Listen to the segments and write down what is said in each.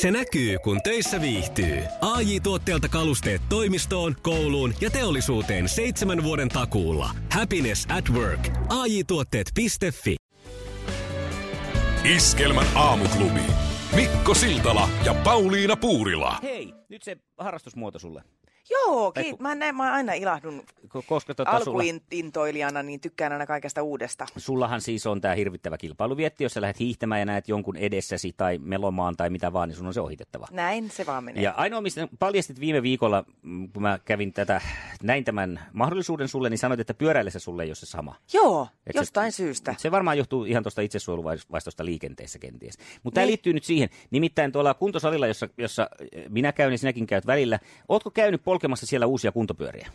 Se näkyy, kun töissä viihtyy. ai tuotteelta kalusteet toimistoon, kouluun ja teollisuuteen seitsemän vuoden takuulla. Happiness at work. ai tuotteetfi Iskelmän aamuklubi. Mikko Siltala ja Pauliina Puurila. Hei, nyt se harrastusmuoto sulle. Joo, kiit. Mä, näin, mä aina ilahdun Ko- Koska tota sulla, alkuintoilijana, niin tykkään aina kaikesta uudesta. sullahan siis on tämä hirvittävä kilpailuvietti, jos sä lähdet hiihtämään ja näet jonkun edessäsi tai melomaan tai mitä vaan, niin sun on se ohitettava. Näin se vaan menee. Ja ainoa, mistä paljastit viime viikolla, mm, kun mä kävin tätä, näin tämän mahdollisuuden sulle, niin sanoit, että pyöräillessä sulle ei ole se sama. Joo, Et se- jostain syystä. Se varmaan johtuu ihan tuosta itsesuojeluvaistosta liikenteessä kenties. Mutta tämä Niin. liittyy nyt siihen. Nimittäin tuolla kuntosalilla, jossa, jossa minä käyn ja sinäkin käyt välillä, ootko käynyt polkemassa siellä uusia kuntopyöriä?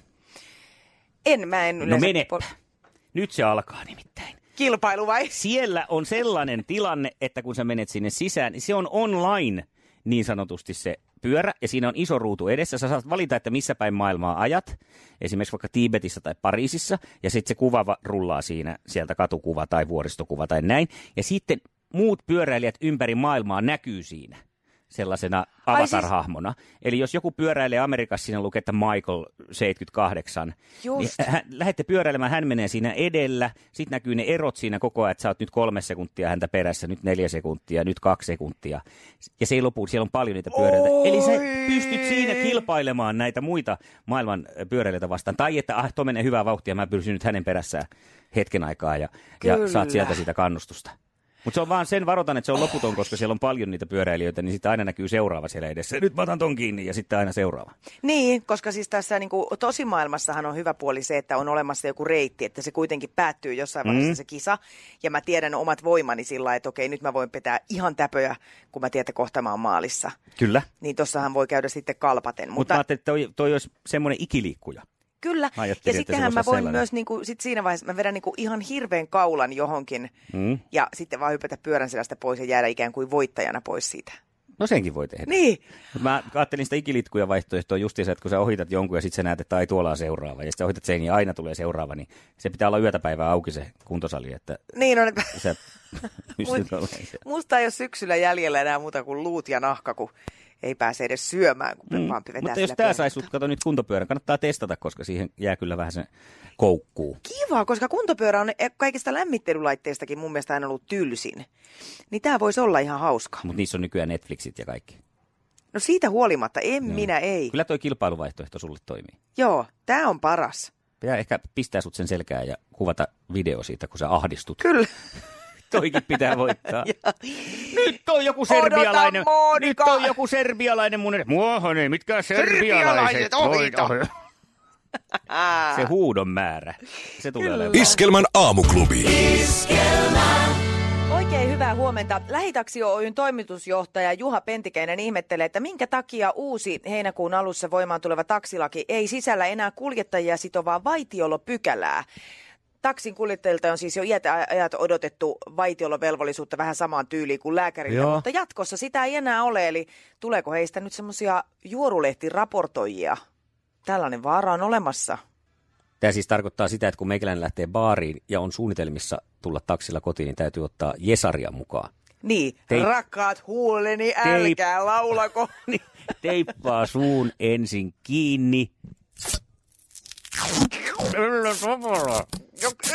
En, mä en No menepä. pol- Nyt se alkaa nimittäin. Kilpailu vai? Siellä on sellainen tilanne, että kun sä menet sinne sisään, niin se on online niin sanotusti se pyörä, ja siinä on iso ruutu edessä. Sä saat valita, että missä päin maailmaa ajat, esimerkiksi vaikka Tiibetissä tai Pariisissa, ja sitten se kuva va- rullaa siinä, sieltä katukuva tai vuoristokuva tai näin. Ja sitten muut pyöräilijät ympäri maailmaa näkyy siinä sellaisena Ai siis- avatar-hahmona. Eli jos joku pyöräilee Amerikassa, siinä lukee, että Michael 78, Just. niin hän, lähdette pyöräilemään, hän menee siinä edellä, sitten näkyy ne erot siinä koko ajan, että sä oot nyt kolme sekuntia häntä perässä, nyt neljä sekuntia, nyt kaksi sekuntia. Ja se ei lopu, siellä on paljon niitä pyöräilijöitä. Eli sä Oi. pystyt siinä kilpailemaan näitä muita maailman pyöräilijöitä vastaan. Tai että ah, tuo menee hyvää vauhtia, mä pysyn nyt hänen perässään hetken aikaa ja, ja saat sieltä sitä kannustusta. Mutta se on vaan sen varoitan, että se on loputon, koska siellä on paljon niitä pyöräilijöitä, niin sitten aina näkyy seuraava siellä edessä. Nyt mä otan ton kiinni ja sitten aina seuraava. Niin, koska siis tässä niin kuin, tosimaailmassahan on hyvä puoli se, että on olemassa joku reitti, että se kuitenkin päättyy jossain vaiheessa Mm. se kisa. Ja mä tiedän omat voimani sillä että okei, nyt mä voin pitää ihan täpöjä, kun mä tiedän, että kohta mä oon maalissa. Kyllä. Niin tossahan voi käydä sitten kalpaten. Mutta Mutta mä ajattelin, että toi, toi olisi semmoinen ikiliikkuja. Kyllä. Mä ja sittenhän mä voin sellainen. myös niin kuin, sit siinä vaiheessa, mä vedän niin kuin ihan hirveän kaulan johonkin Mm. ja sitten vaan hypätä pyörän selästä pois ja jäädä ikään kuin voittajana pois siitä. No senkin voi tehdä. Niin. Mut mä ajattelin sitä ikilitkuja vaihtoehtoa justiinsa, että kun sä ohitat jonkun ja sitten sä näet, että ai tuolla on seuraava. Ja sitten ohitat sen ja aina tulee seuraava, niin se pitää olla yötäpäivää auki se kuntosali, että Niin on, että sä musta ei ole syksyllä jäljellä enää muuta kuin luut ja nahka, kun ei pääse edes syömään, kun mm. vaan vetää Mutta jos tämä saisi sut, kato nyt kuntopyörän, kannattaa testata, koska siihen jää kyllä vähän se koukkuu. Kiva, koska kuntopyörä on kaikista lämmittelylaitteistakin mun mielestä aina ollut tylsin. Niin tämä voisi olla ihan hauska. Mutta niissä on nykyään Netflixit ja kaikki. No siitä huolimatta, en minä ei. Kyllä toi kilpailuvaihtoehto sulle toimii. Joo, tämä on paras. Pitää ehkä pistää sut sen selkään ja kuvata video siitä, kun sä ahdistut. Kyllä. Toikin pitää voittaa. Nyt on joku serbialainen. Nyt on joku serbialainen mun edessä. Muohon ei mitkään serbialaiset. Serbialaiset ohita. Se huudon määrä. Se tulee olemaan. Iskelmän aamuklubi. Oikein hyvää huomenta. Lähitaksi Oyn toimitusjohtaja Juha Pentikäinen ihmettelee, että minkä takia uusi heinäkuun alussa voimaan tuleva taksilaki ei sisällä enää kuljettajia sitovaa vaitiolopykälää. Taksin kuljettajilta on siis jo iät ja ajat odotettu vaitiolovelvollisuutta vähän samaan tyyliin kuin lääkärillä, Joo. mutta jatkossa sitä ei enää ole. Eli tuleeko heistä nyt semmoisia juorulehtiraportoijia? Tällainen vaara on olemassa. Tämä siis tarkoittaa sitä, että kun meikäläinen lähtee baariin ja on suunnitelmissa tulla taksilla kotiin, niin täytyy ottaa Jesaria mukaan. Niin, Teip- rakkaat huuleni, älkää laulako. Niin, Teippaa suun ensin kiinni.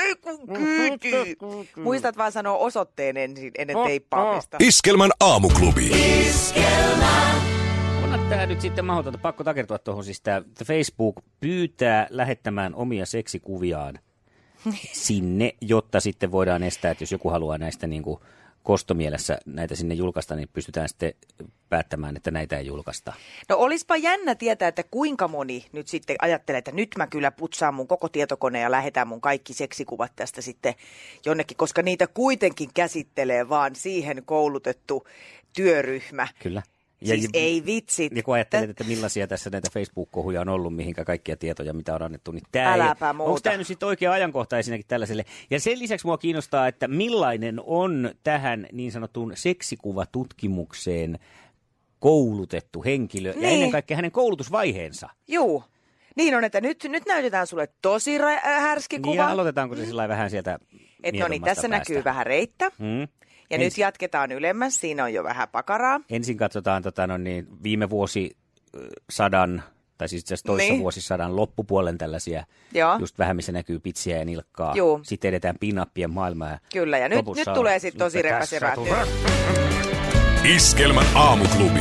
Ei kun kyyti. Muistat vaan sanoa osoitteen ensin ennen teippaamista. Iskelmän aamuklubi. Onhan tämä nyt sitten mahdotonta, pakko takertua tuohon. Siis tää, että Facebook pyytää lähettämään omia seksikuviaan sinne, jotta sitten voidaan estää, että jos joku haluaa näistä niin kuin kostomielessä näitä sinne julkaista, niin pystytään sitten päättämään, että näitä ei julkaista. No olispa jännä tietää, että kuinka moni nyt sitten ajattelee, että nyt mä kyllä putsaan mun koko tietokone ja lähetän mun kaikki seksikuvat tästä sitten jonnekin, koska niitä kuitenkin käsittelee vaan siihen koulutettu työryhmä. Kyllä. Siis ei vitsit. Ja kun ajattelet, että millaisia tässä näitä Facebook-kohuja on ollut, mihinkä kaikkia tietoja, mitä on annettu, niin tämä Äläpä ei, muuta. onko tämä nyt sitten oikea ajankohta ensinnäkin tällaiselle? Ja sen lisäksi mua kiinnostaa, että millainen on tähän niin sanottuun seksikuvatutkimukseen koulutettu henkilö ja Niin. ennen kaikkea hänen koulutusvaiheensa. Juu. Niin on, että nyt, nyt näytetään sulle tosi ra- äh, härski Niin kuva. ja aloitetaanko se sillä lailla vähän sieltä Et no niin, tässä päästä? näkyy vähän reittä. Mm. Ja Ensi- nyt jatketaan ylemmäs, siinä on jo vähän pakaraa. Ensin katsotaan tota, no niin, viime vuosi sadan, tai siis itse asiassa toissa Niin. vuosisadan loppupuolen tällaisia, Joo. just vähän missä näkyy pitsiä ja nilkkaa. Juu. Sitten edetään pinappien maailmaa. ja Kyllä, ja nyt, nyt tulee sitten tosi työtä. Iskelmän aamuklubi.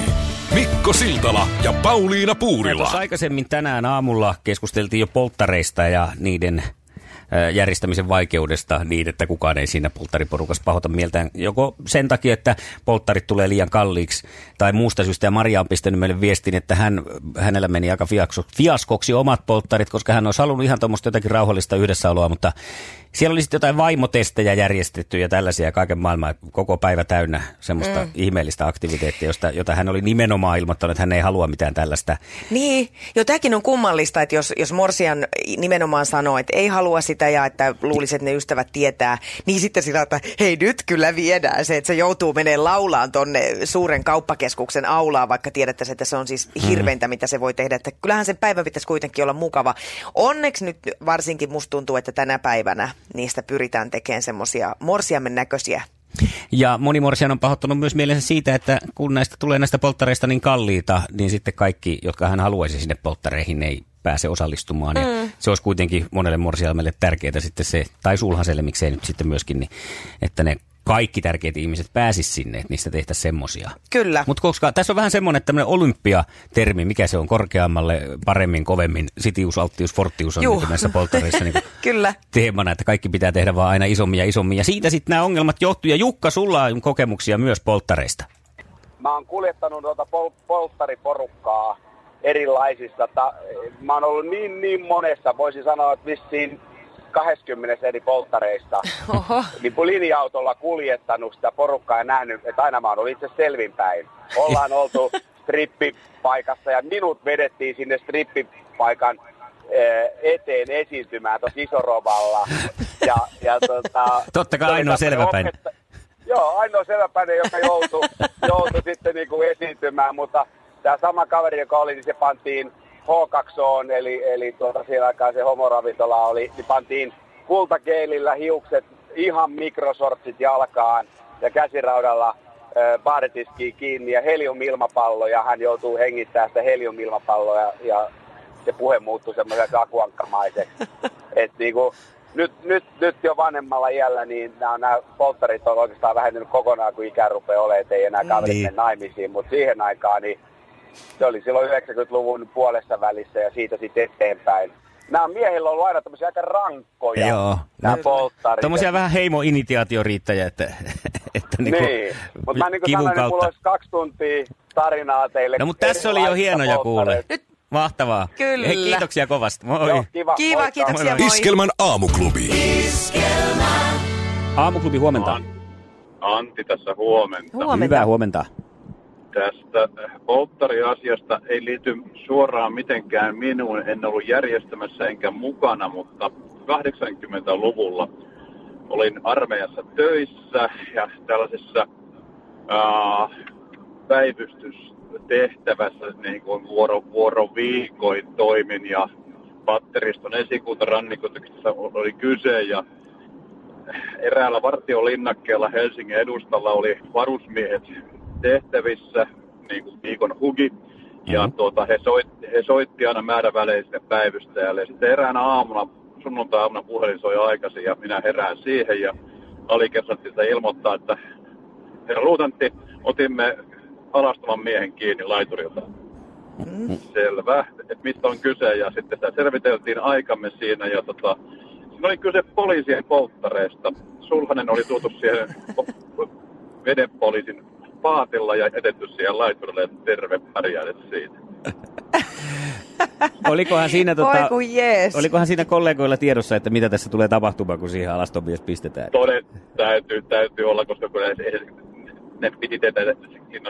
Mikko Siltala ja Pauliina Puurila. tuossa aikaisemmin tänään aamulla keskusteltiin jo polttareista ja niiden järjestämisen vaikeudesta niin, että kukaan ei siinä polttariporukassa pahota mieltään. Joko sen takia, että polttarit tulee liian kalliiksi tai muusta syystä. Ja Maria on pistänyt meille viestin, että hän, hänellä meni aika fiasko- fiaskoksi omat polttarit, koska hän olisi halunnut ihan tuommoista jotakin rauhallista yhdessäoloa, mutta siellä oli sitten jotain vaimotestejä järjestetty ja tällaisia kaiken maailman koko päivä täynnä semmoista mm. ihmeellistä aktiviteettia, josta, jota hän oli nimenomaan ilmoittanut, että hän ei halua mitään tällaista. Niin, jo tämäkin on kummallista, että jos, jos Morsian nimenomaan sanoo, että ei halua sitä ja että luulisi, että ne ystävät tietää, niin sitten sillä että hei nyt kyllä viedään se, että se joutuu menee laulaan tonne suuren kauppakeskuksen aulaan, vaikka tiedettäisiin, että se on siis hirveintä, mitä se voi tehdä. Että kyllähän sen päivän pitäisi kuitenkin olla mukava. Onneksi nyt varsinkin musta tuntuu, että tänä päivänä niistä pyritään tekemään semmoisia morsiamen näköisiä Ja moni morsian on pahoittanut myös mielensä siitä, että kun näistä tulee näistä polttareista niin kalliita, niin sitten kaikki, jotka hän haluaisi sinne polttareihin, ei pääse osallistumaan. Mm. Ja se olisi kuitenkin monelle morsiamelle tärkeää sitten se, tai sulhaselle miksei nyt sitten myöskin, niin, että ne kaikki tärkeät ihmiset pääsis sinne, että niistä tehtäisiin semmosia. Kyllä. Mutta koska tässä on vähän semmoinen tämmöinen olympiatermi, mikä se on korkeammalle, paremmin, kovemmin, sitius, alttius, fortius on niin näissä polttareissa niin Kyllä. teemana, että kaikki pitää tehdä vaan aina isommin ja isommin. Ja siitä sitten nämä ongelmat johtuu. Ja Jukka, sulla on kokemuksia myös polttareista. mä oon kuljettanut tuota pol- polttariporukkaa erilaisissa. Ta- mä oon ollut niin, niin monessa, voisin sanoa, että vissiin 20 eri polttareista. Oho. Niin linja-autolla kuljettanut sitä porukkaa ja nähnyt, että aina mä oon ollut itse selvinpäin. Ollaan oltu strippipaikassa ja minut vedettiin sinne strippipaikan eh, eteen esiintymään tuossa Isorovalla. Ja, ja tota, Totta kai ainoa selväpäinen. opetta- Joo, ainoa selväpäinen, joka joutui, joutui sitten niin kuin esiintymään, mutta tämä sama kaveri, joka oli, niin se pantiin H2O, eli, eli tuota, siellä aikaa se homoravintola oli, niin pantiin kultakeilillä hiukset, ihan mikrosortsit jalkaan ja käsiraudalla baaritiskiin kiinni ja heliumilmapallo ja hän joutuu hengittämään sitä heliumilmapalloa ja, ja se puhe muuttui semmoiseksi akuankkamaiseksi. Et niinku, nyt, nyt, nyt jo vanhemmalla iällä niin nämä, nämä polttarit on oikeastaan vähentynyt kokonaan, kun ikä rupeaa olemaan, että ei enää kaverit Niin. niin. naimisiin. Mutta siihen aikaan niin se oli silloin 90-luvun puolessa välissä ja siitä sitten eteenpäin. Nämä miehillä on ollut aina tämmöisiä aika rankkoja, Joo. nämä No, polttarit. Tuommoisia vähän heimo-initiaatioriittäjä, että, että Niin, niin. mutta mä niin kuin sanoin, että mulla kautta. olisi kaksi tuntia tarinaa teille. No mutta tässä oli jo hienoja kuule. Nyt- Mahtavaa. Kyllä. Hei, kiitoksia kovasti. Moi. Joo, kiva. Kiva, Moikka. kiitoksia, moi. Iskelmän aamuklubi. Aamuklubi huomenta. Antti tässä huomenta. Huomenta. Hyvää huomenta. Tästä polttariasiasta ei liity suoraan mitenkään minuun. En ollut järjestämässä enkä mukana, mutta 80-luvulla olin armeijassa töissä ja tällaisessa ää, päivystystehtävässä niin kuin vuoro, vuoroviikoin toimin ja patteriston esikunta rannikkotekstissä oli kyse ja eräällä vartiolinnakkeella Helsingin edustalla oli varusmiehet tehtävissä, niin kuin viikon hugi. Ja Mhm. tuota, he, soit, he soitti aina määräväleisille päivystäjälle. Ja sitten eräänä aamuna, sunnuntai-aamuna puhelin soi aikaisin ja minä herään siihen. Ja alikersantilta ilmoittaa, että herra luutantti, otimme alastavan miehen kiinni laiturilta. Selvä, että mistä on kyse ja sitten sitä selviteltiin aikamme siinä ja tota, siinä oli kyse poliisien polttareista. Sulhanen oli tuotu siihen po- vedenpoliisin paatilla ja edetty siihen laiturille, että terve pärjäädet siitä. Olikohan siinä, tota, jees. olikohan siinä kollegoilla tiedossa, että mitä tässä tulee tapahtumaan, kun siihen alastomies pistetään? Toden täytyy, täytyy olla, koska kun ne, ne piti tehdä, että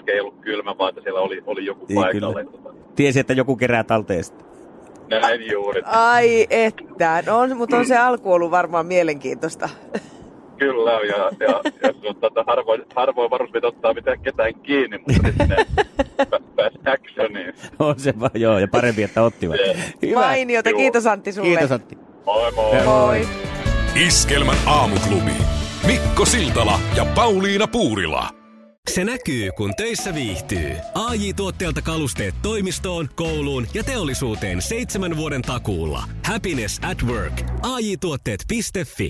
ei ollut kylmä, vaan että siellä oli, oli joku Niin, paikalla. kyllä. Tiesi, että joku kerää talteen sitä. Näin juuri. Ai että, no, on, mutta on se alku ollut varmaan mielenkiintoista. Kyllä, ja, ja, ja on, tota, harvoin, harvoin varusmiehet ottaa mitään ketään kiinni, mutta sitten pääsi actioniin. On se vaan, joo, ja parempi, että ottivat. Hyvä. Mainiota, kiitos Antti sulle. Kiitos Antti. Moi moi! Moi. Iskelmän aamuklubi. Mikko Siltala ja Pauliina Puurila. Se näkyy, kun töissä viihtyy. ai tuotteelta kalusteet toimistoon, kouluun ja teollisuuteen seitsemän vuoden takuulla. Happiness at work. AJ-tuotteet.fi